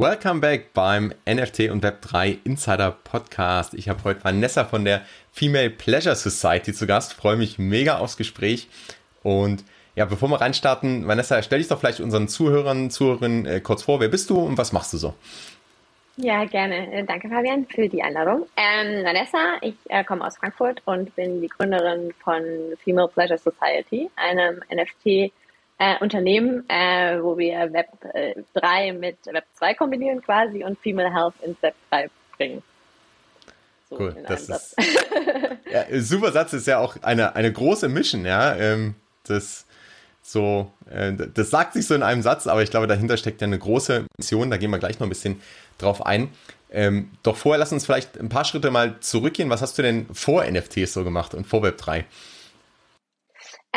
Welcome back beim NFT und Web3 Insider Podcast. Ich habe heute Vanessa von der Female Pleasure Society zu Gast. Freue mich mega aufs Gespräch. Und ja, bevor wir reinstarten, Vanessa, stell dich doch vielleicht unseren Zuhörern, Zuhörerinnen äh, kurz vor. Wer bist du und was machst du so? Ja, gerne. Äh, danke, Fabian, für die Einladung. Ähm, Vanessa, ich äh, komme aus Frankfurt und bin die Gründerin von Female Pleasure Society, einem NFT- äh, Unternehmen, äh, wo wir Web äh, 3 mit Web 2 kombinieren quasi und Female Health ins Web 3 bringen. So cool, das ist ja, super Satz ist ja auch eine, eine große Mission, ja. Ähm, das so, äh, das sagt sich so in einem Satz, aber ich glaube, dahinter steckt ja eine große Mission. Da gehen wir gleich noch ein bisschen drauf ein. Ähm, doch vorher lass uns vielleicht ein paar Schritte mal zurückgehen. Was hast du denn vor NFTs so gemacht und vor Web 3?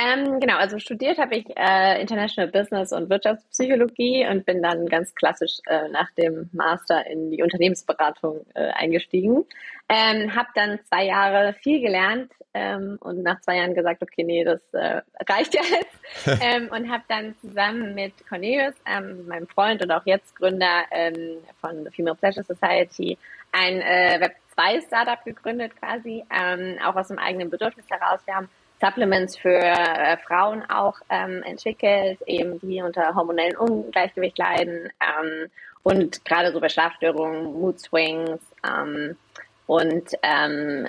Ähm, genau, also studiert habe ich äh, International Business und Wirtschaftspsychologie und bin dann ganz klassisch äh, nach dem Master in die Unternehmensberatung äh, eingestiegen. Ähm, habe dann zwei Jahre viel gelernt ähm, und nach zwei Jahren gesagt, okay, nee, das äh, reicht ja jetzt. ähm, und habe dann zusammen mit Cornelius, ähm, meinem Freund und auch jetzt Gründer ähm, von The Female Pleasure Society, ein äh, Web 2 Startup gegründet quasi, ähm, auch aus dem eigenen Bedürfnis heraus. Wir haben Supplements für äh, Frauen auch ähm, entwickelt, eben die unter hormonellen Ungleichgewicht leiden ähm, und gerade so bei Schlafstörungen, Mood Swings ähm, und ähm,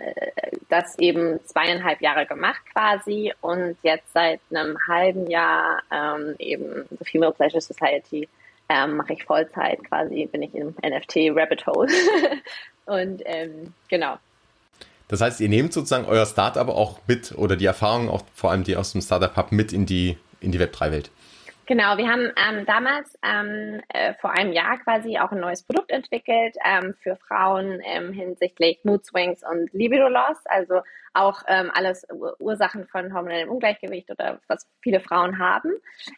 das eben zweieinhalb Jahre gemacht quasi und jetzt seit einem halben Jahr ähm, eben The Female Pleasure Society ähm, mache ich Vollzeit quasi, bin ich im NFT Rabbit Hole. Und genau das heißt, ihr nehmt sozusagen euer Startup auch mit oder die Erfahrungen auch vor allem die aus dem Startup habt mit in die, in die Web3-Welt. Genau, wir haben ähm, damals ähm, äh, vor einem Jahr quasi auch ein neues Produkt entwickelt ähm, für Frauen ähm, hinsichtlich Mood Swings und Libido Loss, also auch ähm, alles Ursachen von hormonellem Ungleichgewicht oder was viele Frauen haben.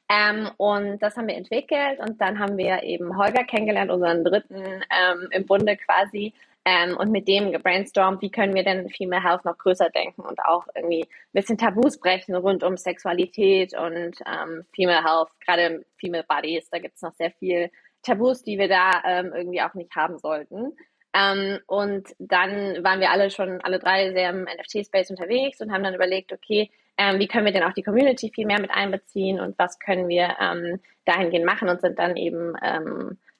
Ähm, und das haben wir entwickelt und dann haben wir eben Holger kennengelernt, unseren dritten im Bunde quasi, ähm, und mit dem gebrainstormt, wie können wir denn Female Health noch größer denken und auch irgendwie ein bisschen Tabus brechen rund um Sexualität und ähm, Female Health, gerade Female Bodies, da gibt es noch sehr viel Tabus, die wir da ähm, irgendwie auch nicht haben sollten. Ähm, und dann waren wir alle schon, alle drei sehr im NFT-Space unterwegs und haben dann überlegt, okay, ähm, wie können wir denn auch die Community viel mehr mit einbeziehen und was können wir ähm, dahingehend machen und sind dann eben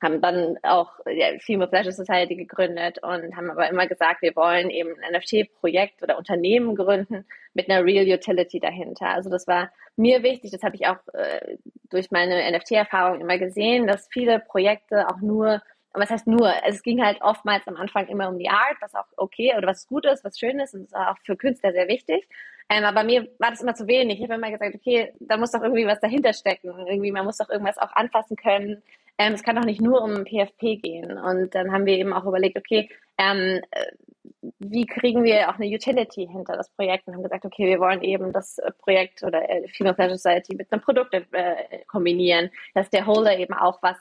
haben dann auch ja, Female Pleasure Society gegründet und haben aber immer gesagt, wir wollen eben ein NFT-Projekt oder Unternehmen gründen mit einer Real Utility dahinter. Also das war mir wichtig, das habe ich auch äh, durch meine NFT-Erfahrung immer gesehen, dass viele Projekte auch nur was heißt nur? Es ging halt oftmals am Anfang immer um die Art, was auch okay oder was gut ist, was schön ist und das ist auch für Künstler sehr wichtig. Ähm, aber mir war das immer zu wenig. Ich habe immer gesagt, okay, da muss doch irgendwie was dahinter stecken. Irgendwie, man muss doch irgendwas auch anfassen können. Ähm, es kann doch nicht nur um PFP gehen. Und dann haben wir eben auch überlegt, okay, ähm, äh, wie kriegen wir auch eine Utility hinter das Projekt und haben gesagt, okay, wir wollen eben das Projekt oder äh, Female Pleasure Society mit einem Produkt äh, kombinieren, dass der Holder eben auch was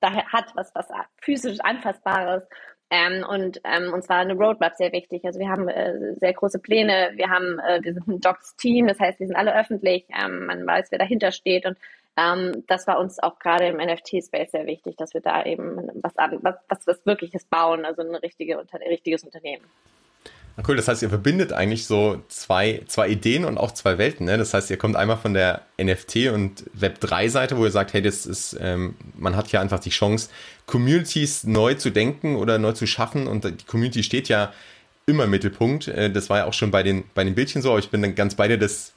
da hat, was, was physisch anfassbares. Ähm, und ähm, uns war eine Roadmap sehr wichtig. Also wir haben äh, sehr große Pläne, wir haben, äh, wir sind ein Docs-Team, das heißt, wir sind alle öffentlich, ähm, man weiß, wer dahinter steht und ähm, das war uns auch gerade im NFT-Space sehr wichtig, dass wir da eben was, was, was Wirkliches bauen, also ein richtige, richtiges Unternehmen. Cool, das heißt, ihr verbindet eigentlich so zwei, zwei Ideen und auch zwei Welten. Ne? Das heißt, ihr kommt einmal von der NFT- und Web3-Seite, wo ihr sagt, hey, das ist, ähm, man hat hier einfach die Chance, Communities neu zu denken oder neu zu schaffen. Und die Community steht ja immer im Mittelpunkt. Äh, das war ja auch schon bei den, bei den Bildchen so, aber ich bin dann ganz bei dir, dass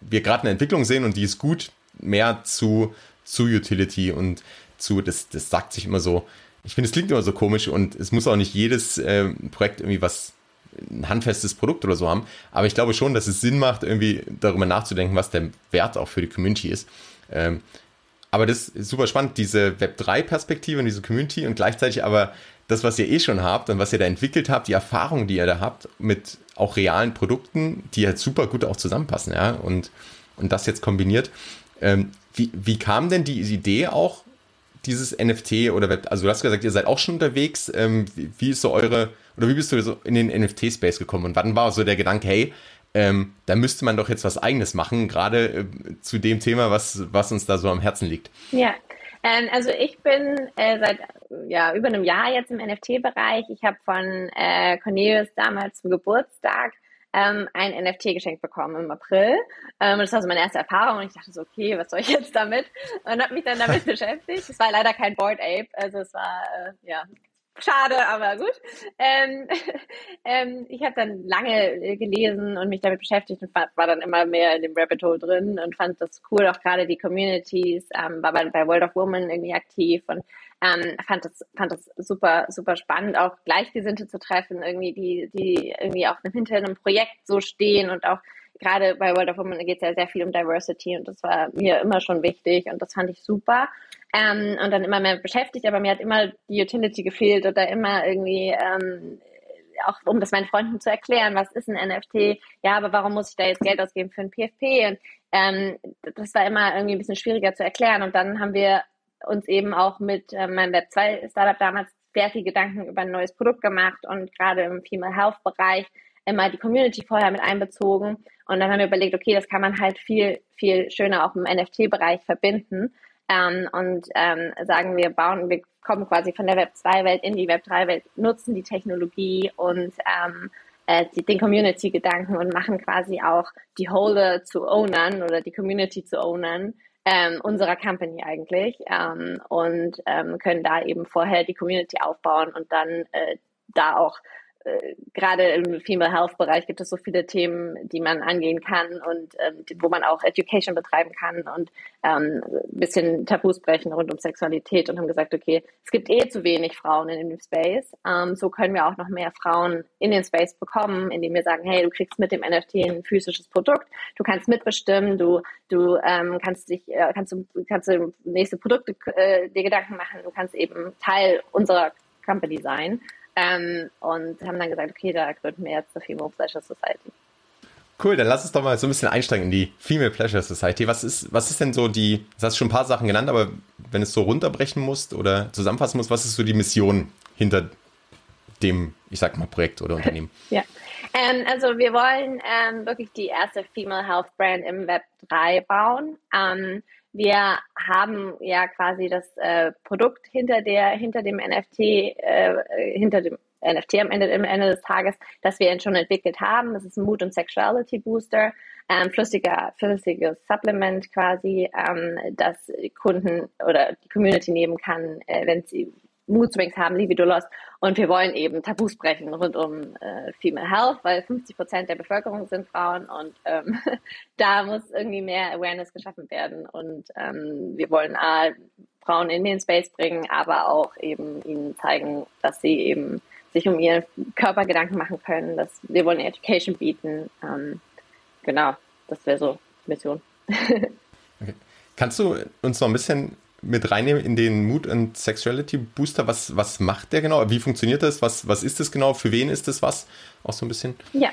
wir gerade eine Entwicklung sehen und die ist gut, mehr zu, zu Utility und zu, das, das sagt sich immer so, ich finde, es klingt immer so komisch und es muss auch nicht jedes äh, Projekt irgendwie was, ein handfestes Produkt oder so haben. Aber ich glaube schon, dass es Sinn macht, irgendwie darüber nachzudenken, was der Wert auch für die Community ist. Ähm, aber das ist super spannend, diese Web3-Perspektive und diese Community und gleichzeitig aber das, was ihr eh schon habt und was ihr da entwickelt habt, die Erfahrung, die ihr da habt mit auch realen Produkten, die halt super gut auch zusammenpassen, ja, und, und das jetzt kombiniert. Ähm, wie, wie kam denn die Idee auch, dieses NFT oder Web, also du hast gesagt, ihr seid auch schon unterwegs. Ähm, wie, wie, ist so eure, oder wie bist du so in den NFT-Space gekommen und wann war so der Gedanke, hey, ähm, da müsste man doch jetzt was eigenes machen, gerade äh, zu dem Thema, was, was uns da so am Herzen liegt? Ja, Ähm, also ich bin äh, seit ja, über einem Jahr jetzt im NFT-Bereich. Ich habe von äh, Cornelius damals zum Geburtstag ähm, ein NFT geschenkt bekommen im April. Ähm, das war so meine erste Erfahrung und ich dachte so, okay, was soll ich jetzt damit? Und habe mich dann damit beschäftigt. Es war leider kein Board Ape, also es war äh, ja Schade, aber gut. Ähm, ähm, ich habe dann lange gelesen und mich damit beschäftigt und war dann immer mehr in dem Rabbit Hole drin und fand das cool, auch gerade die Communities, ähm, war bei, bei, World of Women irgendwie aktiv und ähm, fand das fand das super super spannend, auch Gleichgesinnte zu treffen, irgendwie die die irgendwie auch hinter einem Projekt so stehen und auch gerade bei World of Women geht es ja sehr viel um Diversity und das war mir immer schon wichtig und das fand ich super ähm, und dann immer mehr beschäftigt, aber mir hat immer die Utility gefehlt oder immer irgendwie ähm, auch um das meinen Freunden zu erklären, was ist ein NFT, ja, aber warum muss ich da jetzt Geld ausgeben für ein PFP? Und ähm, das war immer irgendwie ein bisschen schwieriger zu erklären. Und dann haben wir uns eben auch mit äh, meinem Web 2 Startup damals sehr viel Gedanken über ein neues Produkt gemacht und gerade im Female Health Bereich immer die Community vorher mit einbezogen. Und dann haben wir überlegt, okay, das kann man halt viel, viel schöner auch im NFT-Bereich verbinden ähm, und ähm, sagen, wir bauen, wir kommen quasi von der Web 2-Welt in die Web 3-Welt, nutzen die Technologie und ähm, äh, die, den Community-Gedanken und machen quasi auch die Holder zu Ownern oder die Community zu Ownern ähm, unserer Company eigentlich ähm, und ähm, können da eben vorher die Community aufbauen und dann äh, da auch äh, gerade im Female Health Bereich gibt es so viele Themen, die man angehen kann und ähm, wo man auch Education betreiben kann und ähm, bisschen Tabus brechen rund um Sexualität und haben gesagt, okay, es gibt eh zu wenig Frauen in dem Space. Ähm, so können wir auch noch mehr Frauen in den Space bekommen, indem wir sagen, hey, du kriegst mit dem NFT ein physisches Produkt, du kannst mitbestimmen, du, du ähm, kannst dich, äh, kannst du, kannst du nächste Produkte äh, dir Gedanken machen, du kannst eben Teil unserer Company sein. Ähm, und haben dann gesagt, okay, da gründen wir jetzt eine Female Pleasure Society. Cool, dann lass uns doch mal so ein bisschen einsteigen in die Female Pleasure Society. Was ist, was ist denn so die, du hast schon ein paar Sachen genannt, aber wenn es so runterbrechen musst oder zusammenfassen musst, was ist so die Mission hinter dem, ich sag mal, Projekt oder Unternehmen? ja, ähm, also wir wollen ähm, wirklich die erste Female Health Brand im Web 3 bauen. Ähm, wir haben ja quasi das äh, Produkt hinter der, hinter dem NFT, äh, hinter dem NFT am Ende, am Ende des Tages, das wir schon entwickelt haben. Das ist ein Mood- und Sexuality Booster, ähm, flüssiger, flüssiges Supplement quasi, ähm, das Kunden oder die Community nehmen kann, äh, wenn sie Mood Swings haben, Libido Lost. Und wir wollen eben Tabus brechen rund um äh, Female Health, weil 50 Prozent der Bevölkerung sind Frauen und ähm, da muss irgendwie mehr Awareness geschaffen werden. Und ähm, wir wollen A, Frauen in den Space bringen, aber auch eben ihnen zeigen, dass sie eben sich um ihren Körper Gedanken machen können. Dass wir wollen Education bieten. Ähm, genau, das wäre so Mission. okay. Kannst du uns noch ein bisschen mit reinnehmen in den Mood and Sexuality Booster. Was, was macht der genau? Wie funktioniert das? Was, was ist das genau? Für wen ist das was? Auch so ein bisschen. Ja.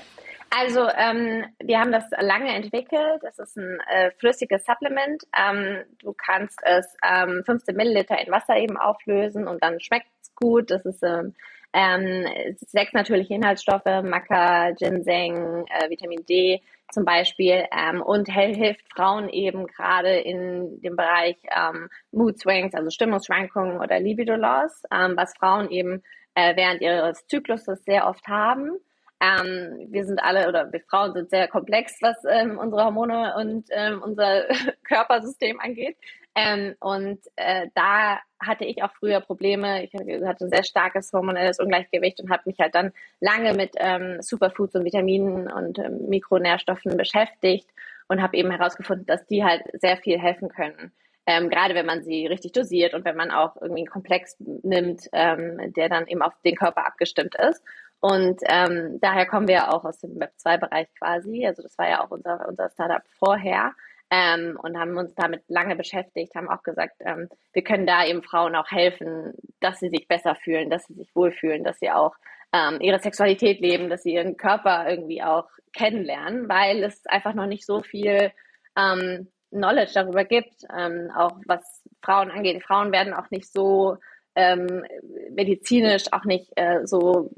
Also ähm, wir haben das lange entwickelt. Es ist ein äh, flüssiges Supplement. Ähm, du kannst es ähm, 15 Milliliter in Wasser eben auflösen und dann schmeckt es gut. Das ist ähm, ähm, sechs natürliche Inhaltsstoffe, Maca, Ginseng, äh, Vitamin D zum Beispiel ähm, und hilft Frauen eben gerade in dem Bereich ähm, Mood Swings, also Stimmungsschwankungen oder Libido Loss, ähm, was Frauen eben äh, während ihres Zykluses sehr oft haben. Ähm, wir sind alle oder wir Frauen sind sehr komplex, was ähm, unsere Hormone und ähm, unser Körpersystem angeht. Ähm, und äh, da hatte ich auch früher Probleme. Ich hatte ein sehr starkes hormonelles Ungleichgewicht und habe mich halt dann lange mit ähm, Superfoods und Vitaminen und ähm, Mikronährstoffen beschäftigt und habe eben herausgefunden, dass die halt sehr viel helfen können. Ähm, gerade wenn man sie richtig dosiert und wenn man auch irgendwie einen Komplex nimmt, ähm, der dann eben auf den Körper abgestimmt ist. Und ähm, daher kommen wir auch aus dem Web2-Bereich quasi. Also das war ja auch unser, unser Startup vorher ähm, und haben uns damit lange beschäftigt, haben auch gesagt, ähm, wir können da eben Frauen auch helfen, dass sie sich besser fühlen, dass sie sich wohlfühlen, dass sie auch ähm, ihre Sexualität leben, dass sie ihren Körper irgendwie auch kennenlernen, weil es einfach noch nicht so viel ähm, Knowledge darüber gibt, ähm, auch was Frauen angeht. Frauen werden auch nicht so ähm, medizinisch auch nicht äh, so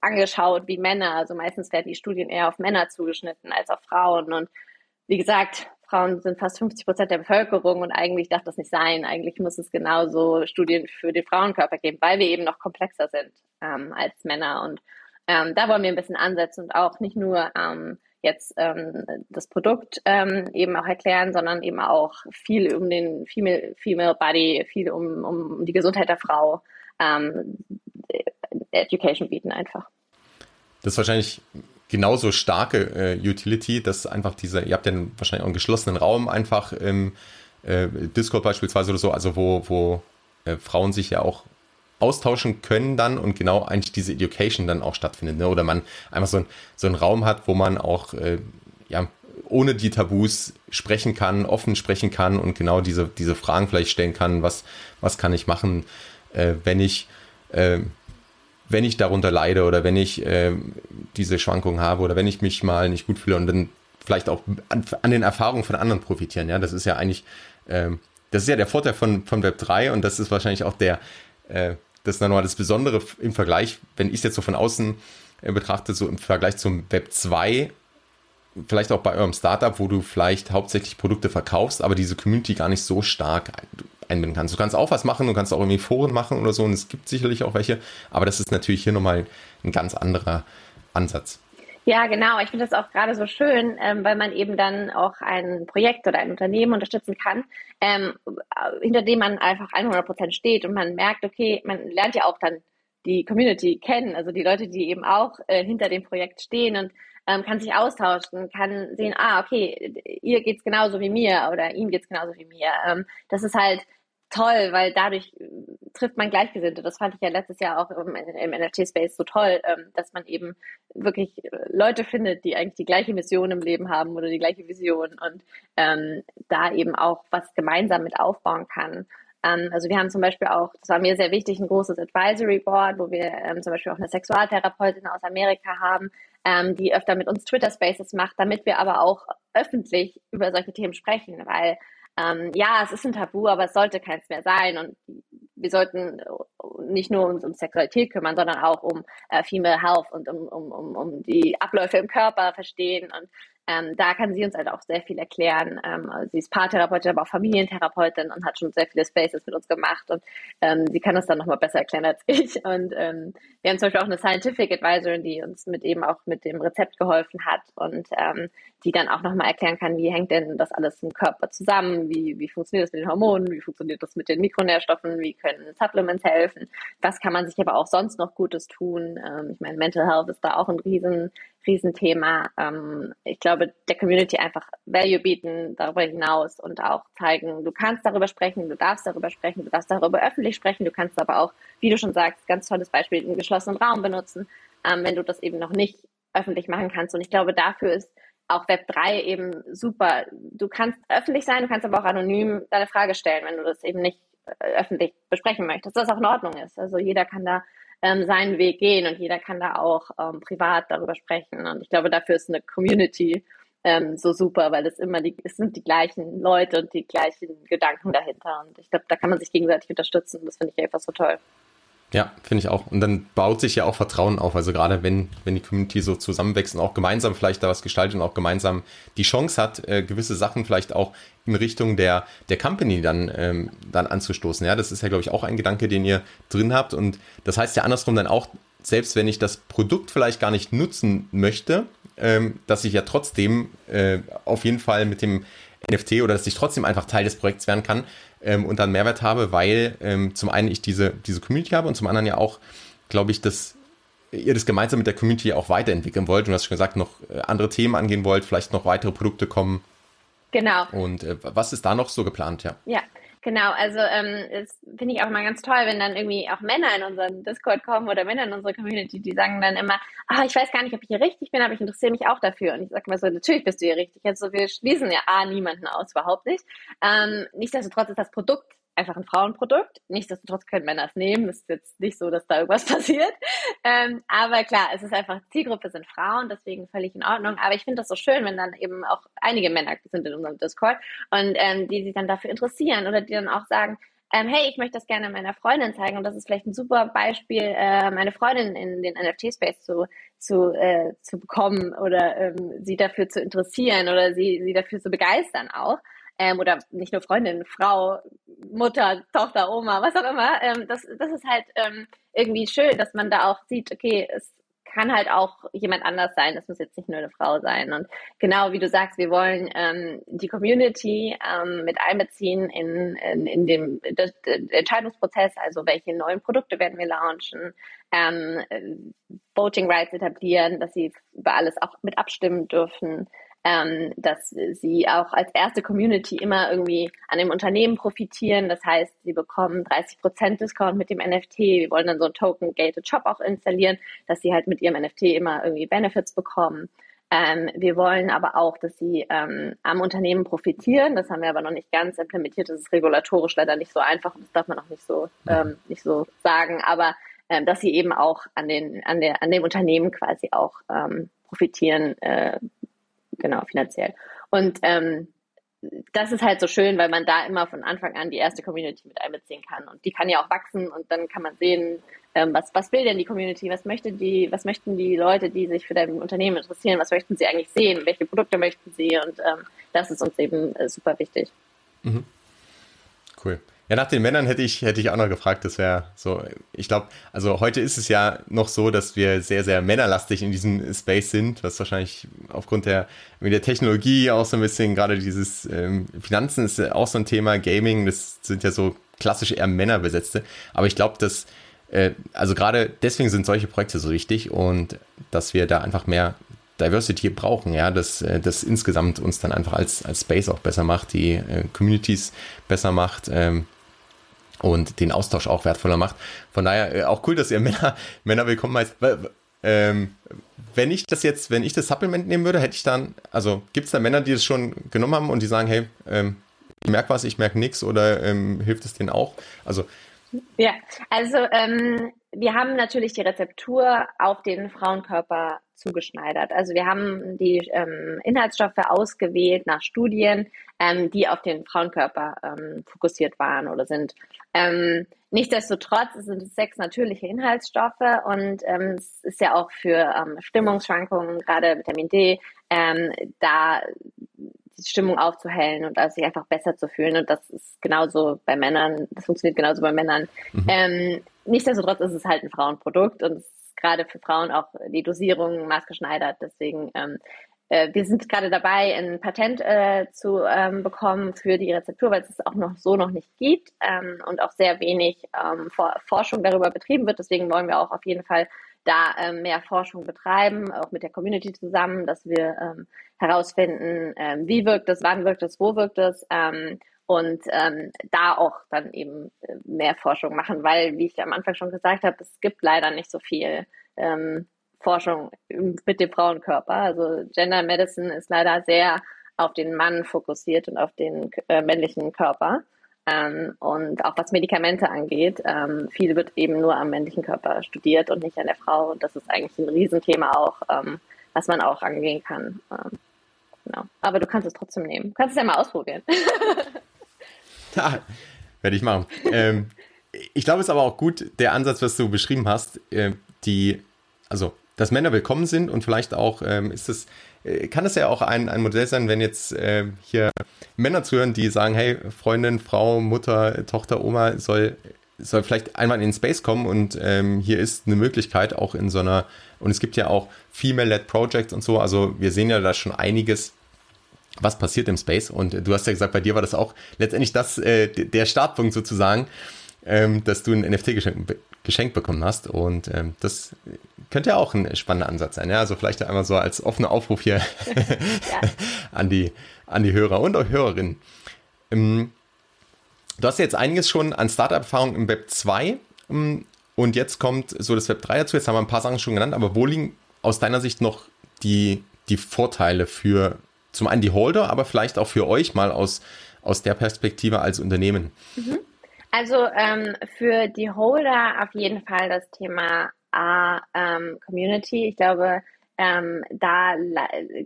angeschaut wie Männer. Also meistens werden die Studien eher auf Männer zugeschnitten als auf Frauen. Und wie gesagt, Frauen sind fast 50 Prozent der Bevölkerung und eigentlich darf das nicht sein. Eigentlich muss es genauso Studien für den Frauenkörper geben, weil wir eben noch komplexer sind ähm, als Männer. Und ähm, da wollen wir ein bisschen ansetzen und auch nicht nur ähm, jetzt ähm, das Produkt ähm, eben auch erklären, sondern eben auch viel um den Female, Female Body, viel um, um die Gesundheit der Frau, ähm, Education bieten einfach. Das ist wahrscheinlich genauso starke äh, Utility, dass einfach diese, ihr habt ja wahrscheinlich auch einen geschlossenen Raum einfach im äh, Discord beispielsweise oder so, also wo, wo äh, Frauen sich ja auch austauschen können dann und genau eigentlich diese Education dann auch stattfindet. Ne? Oder man einfach so, ein, so einen Raum hat, wo man auch äh, ja, ohne die Tabus sprechen kann, offen sprechen kann und genau diese, diese Fragen vielleicht stellen kann, was, was kann ich machen, äh, wenn ich äh, wenn ich darunter leide oder wenn ich äh, diese Schwankungen habe oder wenn ich mich mal nicht gut fühle und dann vielleicht auch an, an den Erfahrungen von anderen profitieren. Ja, das ist ja eigentlich, äh, das ist ja der Vorteil von, von Web 3 und das ist wahrscheinlich auch der, äh, das ist nochmal das Besondere im Vergleich, wenn ich es jetzt so von außen äh, betrachte, so im Vergleich zum Web 2, vielleicht auch bei eurem Startup, wo du vielleicht hauptsächlich Produkte verkaufst, aber diese Community gar nicht so stark einbinden kannst. Du kannst auch was machen, du kannst auch irgendwie Foren machen oder so und es gibt sicherlich auch welche, aber das ist natürlich hier nochmal ein ganz anderer Ansatz. Ja, genau. Ich finde das auch gerade so schön, ähm, weil man eben dann auch ein Projekt oder ein Unternehmen unterstützen kann, ähm, hinter dem man einfach 100 Prozent steht und man merkt, okay, man lernt ja auch dann die Community kennen, also die Leute, die eben auch äh, hinter dem Projekt stehen und ähm, kann sich austauschen, kann sehen, ah, okay, ihr geht's genauso wie mir oder ihm geht's genauso wie mir. Ähm, das ist halt toll, weil dadurch äh, trifft man Gleichgesinnte. Das fand ich ja letztes Jahr auch im, im NFT-Space so toll, ähm, dass man eben wirklich äh, Leute findet, die eigentlich die gleiche Mission im Leben haben oder die gleiche Vision und ähm, da eben auch was gemeinsam mit aufbauen kann. Ähm, also wir haben zum Beispiel auch, das war mir sehr wichtig, ein großes Advisory Board, wo wir ähm, zum Beispiel auch eine Sexualtherapeutin aus Amerika haben, ähm, die öfter mit uns Twitter Spaces macht, damit wir aber auch öffentlich über solche Themen sprechen, weil ähm, ja, es ist ein Tabu, aber es sollte keins mehr sein. Und wir sollten nicht nur uns um Sexualität kümmern, sondern auch um äh, Female Health und um, um, um, um die Abläufe im Körper verstehen und ähm, da kann sie uns halt auch sehr viel erklären. Ähm, also sie ist Paartherapeutin, aber auch Familientherapeutin und hat schon sehr viele Spaces mit uns gemacht und ähm, sie kann das dann nochmal besser erklären als ich. Und ähm, wir haben zum Beispiel auch eine Scientific Advisorin, die uns mit eben auch mit dem Rezept geholfen hat und ähm, die dann auch nochmal erklären kann, wie hängt denn das alles im Körper zusammen, wie, wie funktioniert das mit den Hormonen, wie funktioniert das mit den Mikronährstoffen, wie können Supplements helfen, was kann man sich aber auch sonst noch Gutes tun. Ähm, ich meine, Mental Health ist da auch ein riesen Riesenthema. Ähm, ich glaube, der Community einfach Value bieten darüber hinaus und auch zeigen, du kannst darüber sprechen, du darfst darüber sprechen, du darfst darüber öffentlich sprechen, du kannst aber auch, wie du schon sagst, ganz tolles Beispiel, einen geschlossenen Raum benutzen, ähm, wenn du das eben noch nicht öffentlich machen kannst. Und ich glaube, dafür ist auch Web 3 eben super. Du kannst öffentlich sein, du kannst aber auch anonym deine Frage stellen, wenn du das eben nicht äh, öffentlich besprechen möchtest, was auch in Ordnung ist. Also jeder kann da ähm, seinen Weg gehen und jeder kann da auch ähm, privat darüber sprechen. Und ich glaube, dafür ist eine Community ähm, so super, weil es immer die, es sind die gleichen Leute und die gleichen Gedanken dahinter. Und ich glaube, da kann man sich gegenseitig unterstützen. Das finde ich einfach so toll. Ja, finde ich auch. Und dann baut sich ja auch Vertrauen auf. Also gerade wenn, wenn die Community so zusammenwächst und auch gemeinsam vielleicht da was gestaltet und auch gemeinsam die Chance hat, äh, gewisse Sachen vielleicht auch in Richtung der, der Company dann, ähm, dann anzustoßen. Ja, das ist ja, glaube ich, auch ein Gedanke, den ihr drin habt. Und das heißt ja andersrum dann auch, selbst wenn ich das Produkt vielleicht gar nicht nutzen möchte, ähm, dass ich ja trotzdem äh, auf jeden Fall mit dem NFT oder dass ich trotzdem einfach Teil des Projekts werden kann, ähm, und dann Mehrwert habe, weil ähm, zum einen ich diese, diese Community habe und zum anderen ja auch, glaube ich, dass ihr das gemeinsam mit der Community auch weiterentwickeln wollt und du hast schon gesagt, noch äh, andere Themen angehen wollt, vielleicht noch weitere Produkte kommen. Genau. Und äh, was ist da noch so geplant, ja? Ja, Genau, also ähm, das finde ich auch mal ganz toll, wenn dann irgendwie auch Männer in unseren Discord kommen oder Männer in unsere Community, die sagen dann immer, ah, ich weiß gar nicht, ob ich hier richtig bin, aber ich interessiere mich auch dafür. Und ich sage immer so, natürlich bist du hier richtig. Also wir schließen ja A, niemanden aus, überhaupt nicht. Ähm, nichtsdestotrotz ist das Produkt einfach ein Frauenprodukt. Nichtsdestotrotz können Männer es nehmen. Es ist jetzt nicht so, dass da irgendwas passiert. Ähm, aber klar, es ist einfach, Zielgruppe sind Frauen, deswegen völlig in Ordnung. Aber ich finde das so schön, wenn dann eben auch einige Männer sind in unserem Discord und ähm, die sich dann dafür interessieren oder die dann auch sagen, ähm, hey, ich möchte das gerne meiner Freundin zeigen und das ist vielleicht ein super Beispiel, äh, meine Freundin in den NFT-Space zu, zu, äh, zu bekommen oder ähm, sie dafür zu interessieren oder sie, sie dafür zu begeistern auch. Ähm, oder nicht nur Freundin, Frau, Mutter, Tochter, Oma, was auch immer. Ähm, das, das ist halt ähm, irgendwie schön, dass man da auch sieht, okay, es kann halt auch jemand anders sein. Das muss jetzt nicht nur eine Frau sein. Und genau wie du sagst, wir wollen ähm, die Community ähm, mit einbeziehen in, in, in dem Entscheidungsprozess. Also welche neuen Produkte werden wir launchen, ähm, Voting Rights etablieren, dass sie über alles auch mit abstimmen dürfen ähm, dass sie auch als erste Community immer irgendwie an dem Unternehmen profitieren. Das heißt, sie bekommen 30% Discount mit dem NFT. Wir wollen dann so einen Token-Gated Shop auch installieren, dass sie halt mit ihrem NFT immer irgendwie Benefits bekommen. Ähm, wir wollen aber auch, dass sie ähm, am Unternehmen profitieren. Das haben wir aber noch nicht ganz implementiert. Das ist regulatorisch leider nicht so einfach. Das darf man auch nicht so, ähm, nicht so sagen. Aber ähm, dass sie eben auch an den, an der, an dem Unternehmen quasi auch ähm, profitieren, äh, genau, finanziell. Und ähm, das ist halt so schön, weil man da immer von Anfang an die erste Community mit einbeziehen kann. Und die kann ja auch wachsen und dann kann man sehen, ähm, was, was will denn die Community, was möchte die, was möchten die Leute, die sich für dein Unternehmen interessieren, was möchten sie eigentlich sehen, welche Produkte möchten sie und ähm, das ist uns eben äh, super wichtig. Mhm. Cool. Ja, nach den Männern hätte ich, hätte ich auch noch gefragt. Das wäre so, ich glaube, also heute ist es ja noch so, dass wir sehr, sehr männerlastig in diesem Space sind, was wahrscheinlich aufgrund der, der Technologie auch so ein bisschen, gerade dieses ähm, Finanzen ist auch so ein Thema, Gaming, das sind ja so klassisch eher Männerbesetzte. Aber ich glaube, dass, äh, also gerade deswegen sind solche Projekte so wichtig und dass wir da einfach mehr Diversity brauchen, ja, dass äh, das insgesamt uns dann einfach als, als Space auch besser macht, die äh, Communities besser macht. Ähm, und den Austausch auch wertvoller macht. Von daher äh, auch cool, dass ihr Männer, Männer willkommen heißt. Ähm, wenn ich das jetzt, wenn ich das Supplement nehmen würde, hätte ich dann, also gibt es da Männer, die es schon genommen haben und die sagen, hey, ähm, ich merke was, ich merke nichts oder ähm, hilft es denen auch? Also ja, also ähm, wir haben natürlich die Rezeptur auf den Frauenkörper zugeschneidert. Also wir haben die ähm, Inhaltsstoffe ausgewählt nach Studien, ähm, die auf den Frauenkörper ähm, fokussiert waren oder sind. Ähm, nichtsdestotrotz sind es sechs natürliche Inhaltsstoffe und ähm, es ist ja auch für ähm, Stimmungsschwankungen, gerade Vitamin D, da die Stimmung aufzuhellen und also sich einfach besser zu fühlen. Und das ist genauso bei Männern, das funktioniert genauso bei Männern. Mhm. Ähm, nichtsdestotrotz ist es halt ein Frauenprodukt und es ist gerade für Frauen auch die Dosierung maßgeschneidert. Deswegen, ähm, äh, wir sind gerade dabei, ein Patent äh, zu ähm, bekommen für die Rezeptur, weil es es auch noch so noch nicht gibt ähm, und auch sehr wenig ähm, Forschung darüber betrieben wird. Deswegen wollen wir auch auf jeden Fall da ähm, mehr Forschung betreiben, auch mit der Community zusammen, dass wir ähm, herausfinden, ähm, wie wirkt es, wann wirkt es, wo wirkt es ähm, und ähm, da auch dann eben äh, mehr Forschung machen, weil, wie ich am Anfang schon gesagt habe, es gibt leider nicht so viel ähm, Forschung mit dem Frauenkörper. Also Gender Medicine ist leider sehr auf den Mann fokussiert und auf den äh, männlichen Körper. Ähm, und auch was Medikamente angeht, ähm, viel wird eben nur am männlichen Körper studiert und nicht an der Frau. Und das ist eigentlich ein Riesenthema auch, ähm, was man auch angehen kann. Ähm, genau. Aber du kannst es trotzdem nehmen. Du kannst es ja mal ausprobieren. ja, werde ich machen. Ähm, ich glaube, es ist aber auch gut, der Ansatz, was du beschrieben hast, äh, die, also, dass Männer willkommen sind und vielleicht auch ähm, ist es äh, kann es ja auch ein, ein Modell sein, wenn jetzt äh, hier Männer zuhören, die sagen, hey, Freundin, Frau, Mutter, Tochter, Oma soll, soll vielleicht einmal in den Space kommen und ähm, hier ist eine Möglichkeit auch in so einer, und es gibt ja auch Female-led Projects und so, also wir sehen ja da schon einiges, was passiert im Space. Und du hast ja gesagt, bei dir war das auch letztendlich das, äh, der Startpunkt sozusagen, ähm, dass du ein NFT geschenkt, geschenkt bekommen hast und ähm, das könnte ja auch ein spannender Ansatz sein. Ja? Also vielleicht einmal so als offener Aufruf hier an, die, an die Hörer und auch Hörerinnen. Ähm, du hast ja jetzt einiges schon an Startup-Erfahrung im Web 2 ähm, und jetzt kommt so das Web 3 dazu. Jetzt haben wir ein paar Sachen schon genannt, aber wo liegen aus deiner Sicht noch die, die Vorteile für zum einen die Holder, aber vielleicht auch für euch mal aus, aus der Perspektive als Unternehmen? Mhm. Also ähm, für die Holder auf jeden Fall das Thema A, ähm, Community. Ich glaube, ähm, da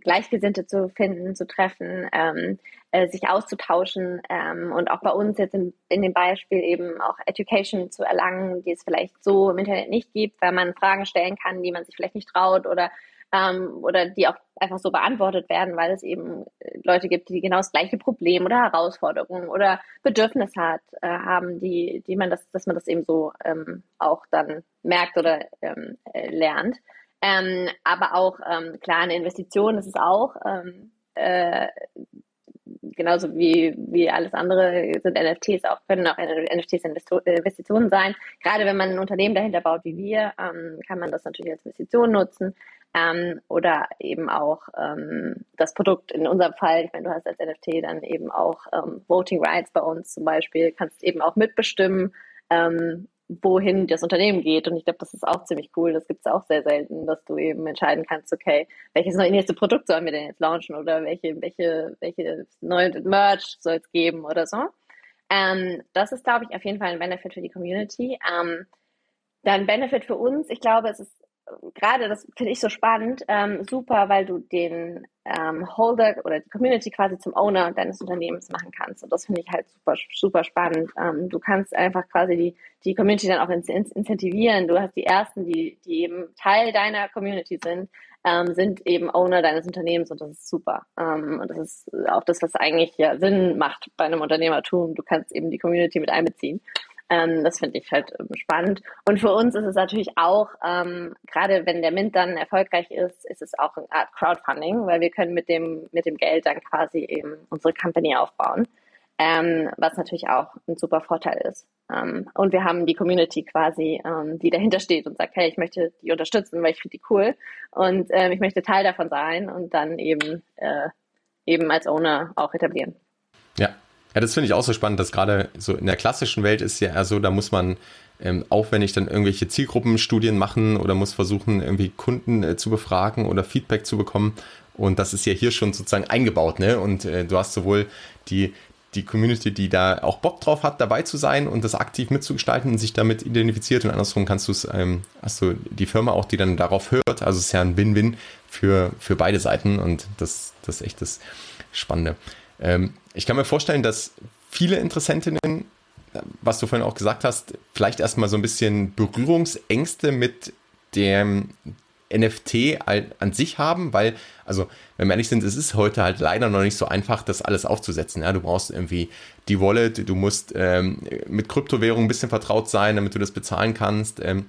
Gleichgesinnte zu finden, zu treffen, ähm, äh, sich auszutauschen ähm, und auch bei uns jetzt in, in dem Beispiel eben auch Education zu erlangen, die es vielleicht so im Internet nicht gibt, weil man Fragen stellen kann, die man sich vielleicht nicht traut oder ähm, oder die auch einfach so beantwortet werden, weil es eben äh, Leute gibt, die genau das gleiche Problem oder Herausforderungen oder Bedürfnis hat, äh, haben, die, die man das, dass man das eben so ähm, auch dann merkt oder ähm, äh, lernt. Ähm, aber auch ähm, klar eine Investition ist es auch. Ähm, äh, genauso wie, wie alles andere sind NFTs auch, können auch NFTs Investitionen sein. Gerade wenn man ein Unternehmen dahinter baut wie wir, ähm, kann man das natürlich als Investition nutzen. Ähm, oder eben auch ähm, das Produkt in unserem Fall, ich meine, du hast als NFT dann eben auch ähm, Voting Rights bei uns zum Beispiel, kannst eben auch mitbestimmen, ähm, wohin das Unternehmen geht. Und ich glaube, das ist auch ziemlich cool. Das gibt es auch sehr selten, dass du eben entscheiden kannst, okay, welches nächste Produkt sollen wir denn jetzt launchen oder welche, welche, welche neue Merch soll es geben oder so. Ähm, das ist, glaube ich, auf jeden Fall ein Benefit für die Community. Ähm, dann Benefit für uns, ich glaube, es ist gerade, das finde ich so spannend, ähm, super, weil du den ähm, Holder oder die Community quasi zum Owner deines Unternehmens machen kannst. Und das finde ich halt super, super spannend. Ähm, du kannst einfach quasi die, die Community dann auch in, in, incentivieren. Du hast die ersten, die, die eben Teil deiner Community sind, ähm, sind eben Owner deines Unternehmens und das ist super. Ähm, und das ist auch das, was eigentlich ja Sinn macht bei einem Unternehmertum. Du kannst eben die Community mit einbeziehen. Ähm, das finde ich halt ähm, spannend. Und für uns ist es natürlich auch, ähm, gerade wenn der Mint dann erfolgreich ist, ist es auch eine Art Crowdfunding, weil wir können mit dem, mit dem Geld dann quasi eben unsere Company aufbauen. Ähm, was natürlich auch ein super Vorteil ist. Ähm, und wir haben die Community quasi, ähm, die dahinter steht und sagt, hey, ich möchte die unterstützen, weil ich finde die cool und ähm, ich möchte Teil davon sein und dann eben, äh, eben als Owner auch etablieren. Ja, ja, das finde ich auch so spannend, dass gerade so in der klassischen Welt ist ja eher so, da muss man ähm, aufwendig dann irgendwelche Zielgruppenstudien machen oder muss versuchen, irgendwie Kunden äh, zu befragen oder Feedback zu bekommen. Und das ist ja hier schon sozusagen eingebaut, ne? Und äh, du hast sowohl die, die Community, die da auch Bock drauf hat, dabei zu sein und das aktiv mitzugestalten und sich damit identifiziert. Und andersrum kannst du es, ähm, hast du die Firma auch, die dann darauf hört. Also es ist ja ein Win-Win für, für beide Seiten und das, das ist echt das Spannende. Ähm, ich kann mir vorstellen, dass viele Interessentinnen, was du vorhin auch gesagt hast, vielleicht erstmal so ein bisschen Berührungsängste mit dem NFT an sich haben, weil, also, wenn wir ehrlich sind, es ist heute halt leider noch nicht so einfach, das alles aufzusetzen. Ja, du brauchst irgendwie die Wallet, du musst ähm, mit Kryptowährungen ein bisschen vertraut sein, damit du das bezahlen kannst. Ähm,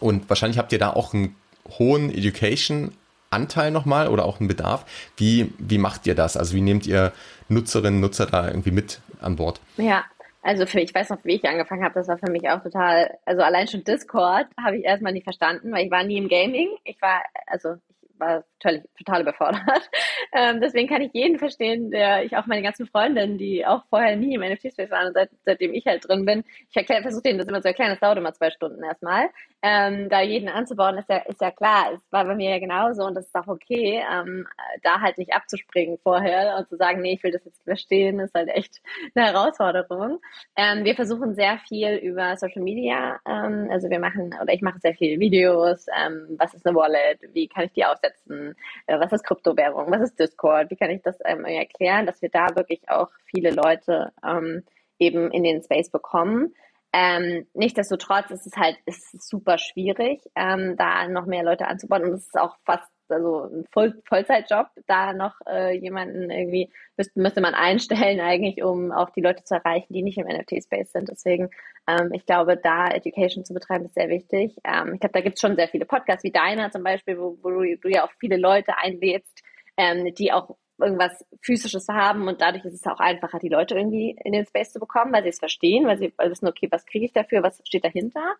und wahrscheinlich habt ihr da auch einen hohen Education Anteil nochmal oder auch einen Bedarf. Wie, wie macht ihr das? Also wie nehmt ihr Nutzerinnen, Nutzer da irgendwie mit an Bord? Ja, also für, ich weiß noch, wie ich angefangen habe, das war für mich auch total, also allein schon Discord habe ich erstmal nicht verstanden, weil ich war nie im Gaming. Ich war, also war total, total überfordert. Ähm, deswegen kann ich jeden verstehen, der ich auch meine ganzen Freundinnen, die auch vorher nie im NFT-Space waren seit, seitdem ich halt drin bin, ich versuche denen das immer zu erklären, das dauert immer zwei Stunden erstmal. Ähm, da jeden anzubauen, ist ja, ist ja klar. Es war bei mir ja genauso und das ist auch okay, ähm, da halt nicht abzuspringen vorher und zu sagen, nee, ich will das jetzt verstehen, ist halt echt eine Herausforderung. Ähm, wir versuchen sehr viel über Social Media, ähm, also wir machen, oder ich mache sehr viele Videos, ähm, was ist eine Wallet, wie kann ich die aufsetzen, setzen, äh, was ist Kryptowährung, was ist Discord, wie kann ich das ähm, erklären, dass wir da wirklich auch viele Leute ähm, eben in den Space bekommen. Ähm, nichtsdestotrotz ist es halt ist super schwierig, ähm, da noch mehr Leute anzubauen und es ist auch fast also ein Voll Vollzeitjob, da noch äh, jemanden irgendwie müsste, müsste man einstellen eigentlich, um auch die Leute zu erreichen, die nicht im NFT-Space sind. Deswegen, ähm, ich glaube, da Education zu betreiben ist sehr wichtig. Ähm, ich glaube, da gibt es schon sehr viele Podcasts wie deiner zum Beispiel, wo, wo du ja auch viele Leute einlädst, ähm, die auch irgendwas Physisches haben und dadurch ist es auch einfacher, die Leute irgendwie in den Space zu bekommen, weil sie es verstehen, weil sie wissen, okay, was kriege ich dafür, was steht dahinter.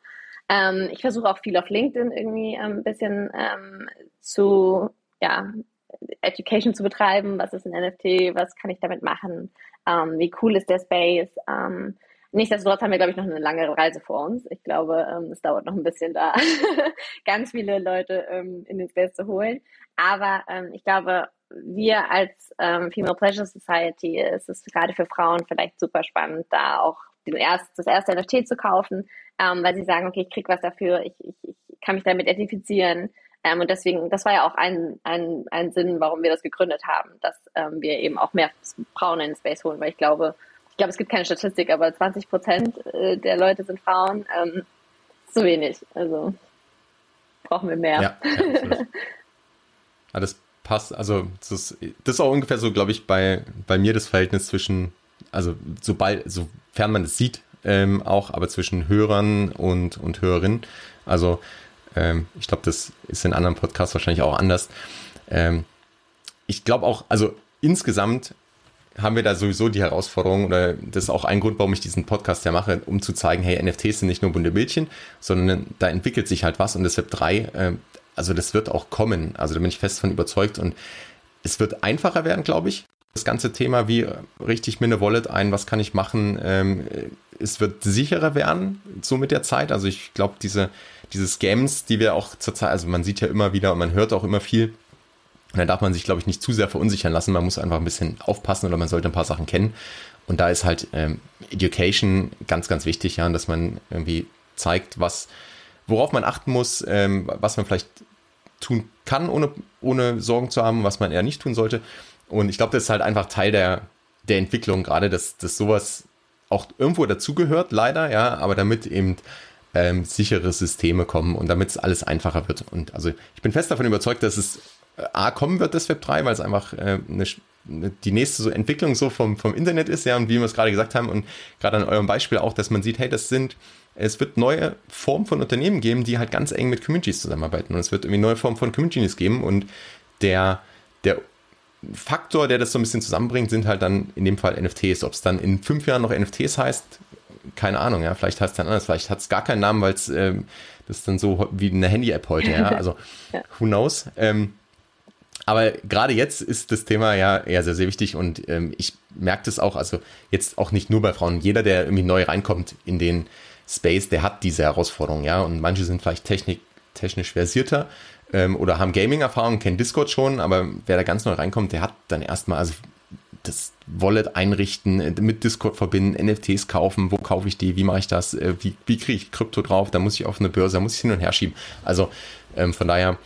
Ähm, ich versuche auch viel auf LinkedIn irgendwie ähm, ein bisschen ähm, zu, ja, Education zu betreiben. Was ist ein NFT? Was kann ich damit machen? Ähm, wie cool ist der Space? Ähm, nichtsdestotrotz haben wir, glaube ich, noch eine lange Reise vor uns. Ich glaube, ähm, es dauert noch ein bisschen da, ganz viele Leute ähm, in den Space zu holen. Aber ähm, ich glaube, wir als ähm, Female Pleasure Society ist es gerade für Frauen vielleicht super spannend, da auch den erst, das erste NFT zu kaufen, ähm, weil sie sagen, okay, ich krieg was dafür, ich, ich, ich kann mich damit identifizieren. Ähm, und deswegen, das war ja auch ein, ein, ein Sinn, warum wir das gegründet haben, dass ähm, wir eben auch mehr Frauen in den Space holen, weil ich glaube, ich glaube, es gibt keine Statistik, aber 20 Prozent äh, der Leute sind Frauen. Ähm, zu wenig. Also brauchen wir mehr. Ja, ja, ja das passt. Also das ist, das ist auch ungefähr so, glaube ich, bei, bei mir das Verhältnis zwischen, also sobald, sofern man es sieht, ähm, auch, aber zwischen Hörern und, und Hörerinnen. Also ähm, ich glaube, das ist in anderen Podcasts wahrscheinlich auch anders. Ähm, ich glaube auch, also insgesamt haben wir da sowieso die Herausforderung, oder das ist auch ein Grund, warum ich diesen Podcast ja mache, um zu zeigen, hey, NFTs sind nicht nur bunte Bildchen, sondern da entwickelt sich halt was und das Web 3, äh, also das wird auch kommen. Also da bin ich fest von überzeugt und es wird einfacher werden, glaube ich. Das ganze Thema, wie richte ich mir eine Wallet ein, was kann ich machen, ähm, es wird sicherer werden, so mit der Zeit. Also ich glaube, diese, diese Scams, die wir auch zurzeit, also man sieht ja immer wieder und man hört auch immer viel, und da darf man sich, glaube ich, nicht zu sehr verunsichern lassen. Man muss einfach ein bisschen aufpassen oder man sollte ein paar Sachen kennen. Und da ist halt ähm, Education ganz, ganz wichtig, ja, dass man irgendwie zeigt, was, worauf man achten muss, ähm, was man vielleicht tun kann, ohne, ohne Sorgen zu haben, was man eher nicht tun sollte. Und ich glaube, das ist halt einfach Teil der, der Entwicklung gerade, dass, dass sowas auch irgendwo dazugehört, leider, ja, aber damit eben ähm, sichere Systeme kommen und damit es alles einfacher wird. Und also ich bin fest davon überzeugt, dass es A kommen wird, das Web 3, weil es einfach äh, eine, die nächste so Entwicklung so vom, vom Internet ist, ja, und wie wir es gerade gesagt haben, und gerade an eurem Beispiel auch, dass man sieht, hey, das sind, es wird neue Formen von Unternehmen geben, die halt ganz eng mit Communities zusammenarbeiten. Und es wird irgendwie neue Formen von Communities geben. Und der, der Faktor, der das so ein bisschen zusammenbringt, sind halt dann in dem Fall NFTs. Ob es dann in fünf Jahren noch NFTs heißt, keine Ahnung, ja. Vielleicht heißt es dann anders, vielleicht hat es gar keinen Namen, weil es äh, das ist dann so wie eine Handy-App heute, ja. Also ja. who knows? Ähm, aber gerade jetzt ist das Thema ja eher sehr, sehr wichtig und ähm, ich merke das auch, also jetzt auch nicht nur bei Frauen, jeder, der irgendwie neu reinkommt in den Space, der hat diese Herausforderung, ja, und manche sind vielleicht technik, technisch versierter ähm, oder haben Gaming-Erfahrung, kennen Discord schon, aber wer da ganz neu reinkommt, der hat dann erstmal, also das Wallet einrichten, äh, mit Discord verbinden, NFTs kaufen, wo kaufe ich die, wie mache ich das, äh, wie, wie kriege ich Krypto drauf, da muss ich auf eine Börse, da muss ich hin und her schieben. Also ähm, von daher,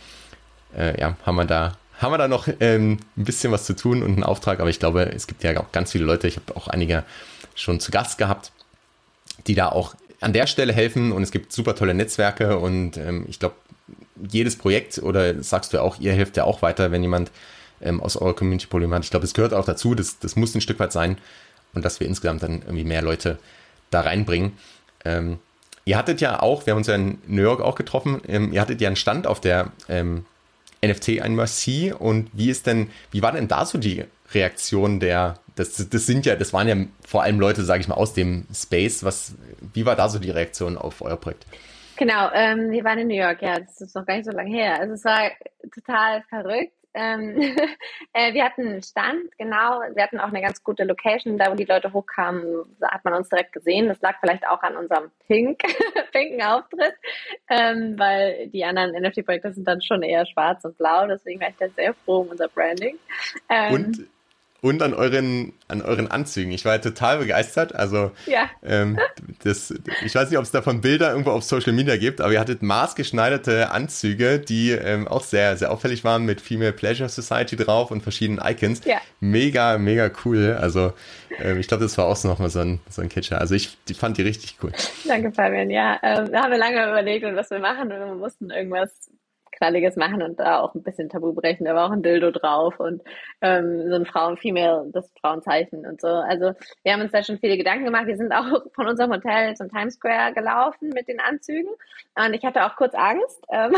äh, ja, haben wir da haben wir da noch ähm, ein bisschen was zu tun und einen Auftrag, aber ich glaube, es gibt ja auch ganz viele Leute, ich habe auch einige schon zu Gast gehabt, die da auch an der Stelle helfen. Und es gibt super tolle Netzwerke. Und ähm, ich glaube, jedes Projekt oder sagst du ja auch, ihr helft ja auch weiter, wenn jemand ähm, aus eurer Community Probleme hat. Ich glaube, es gehört auch dazu, das, das muss ein Stück weit sein. Und dass wir insgesamt dann irgendwie mehr Leute da reinbringen. Ähm, ihr hattet ja auch, wir haben uns ja in New York auch getroffen, ähm, ihr hattet ja einen Stand auf der ähm, NFT ein Merci und wie ist denn, wie war denn da so die Reaktion der, das, das sind ja, das waren ja vor allem Leute, sage ich mal, aus dem Space. Was, wie war da so die Reaktion auf euer Projekt? Genau, ähm, wir waren in New York, ja, das ist noch gar nicht so lange her. Also es war total verrückt. Ähm, äh, wir hatten einen Stand, genau. Wir hatten auch eine ganz gute Location, da wo die Leute hochkamen, hat man uns direkt gesehen. Das lag vielleicht auch an unserem pink, pinken Auftritt, ähm, weil die anderen NFT-Projekte sind dann schon eher schwarz und blau. Deswegen war ich da sehr froh um unser Branding. Ähm, und und an euren, an euren Anzügen. Ich war total begeistert. Also, ja. ähm, das, ich weiß nicht, ob es davon Bilder irgendwo auf Social Media gibt, aber ihr hattet maßgeschneiderte Anzüge, die ähm, auch sehr, sehr auffällig waren mit Female Pleasure Society drauf und verschiedenen Icons. Ja. Mega, mega cool. Also, ähm, ich glaube, das war auch so nochmal so ein, so ein Kitcher. Also, ich die fand die richtig cool. Danke, Fabian. Ja, ähm, da haben wir lange überlegt, was wir machen und wir mussten irgendwas Knalliges machen und da auch ein bisschen Tabu brechen. Da war auch ein Dildo drauf und ähm, so ein Frauen-Female, das Frauenzeichen und so. Also wir haben uns da schon viele Gedanken gemacht. Wir sind auch von unserem Hotel zum Times Square gelaufen mit den Anzügen und ich hatte auch kurz Angst, ähm,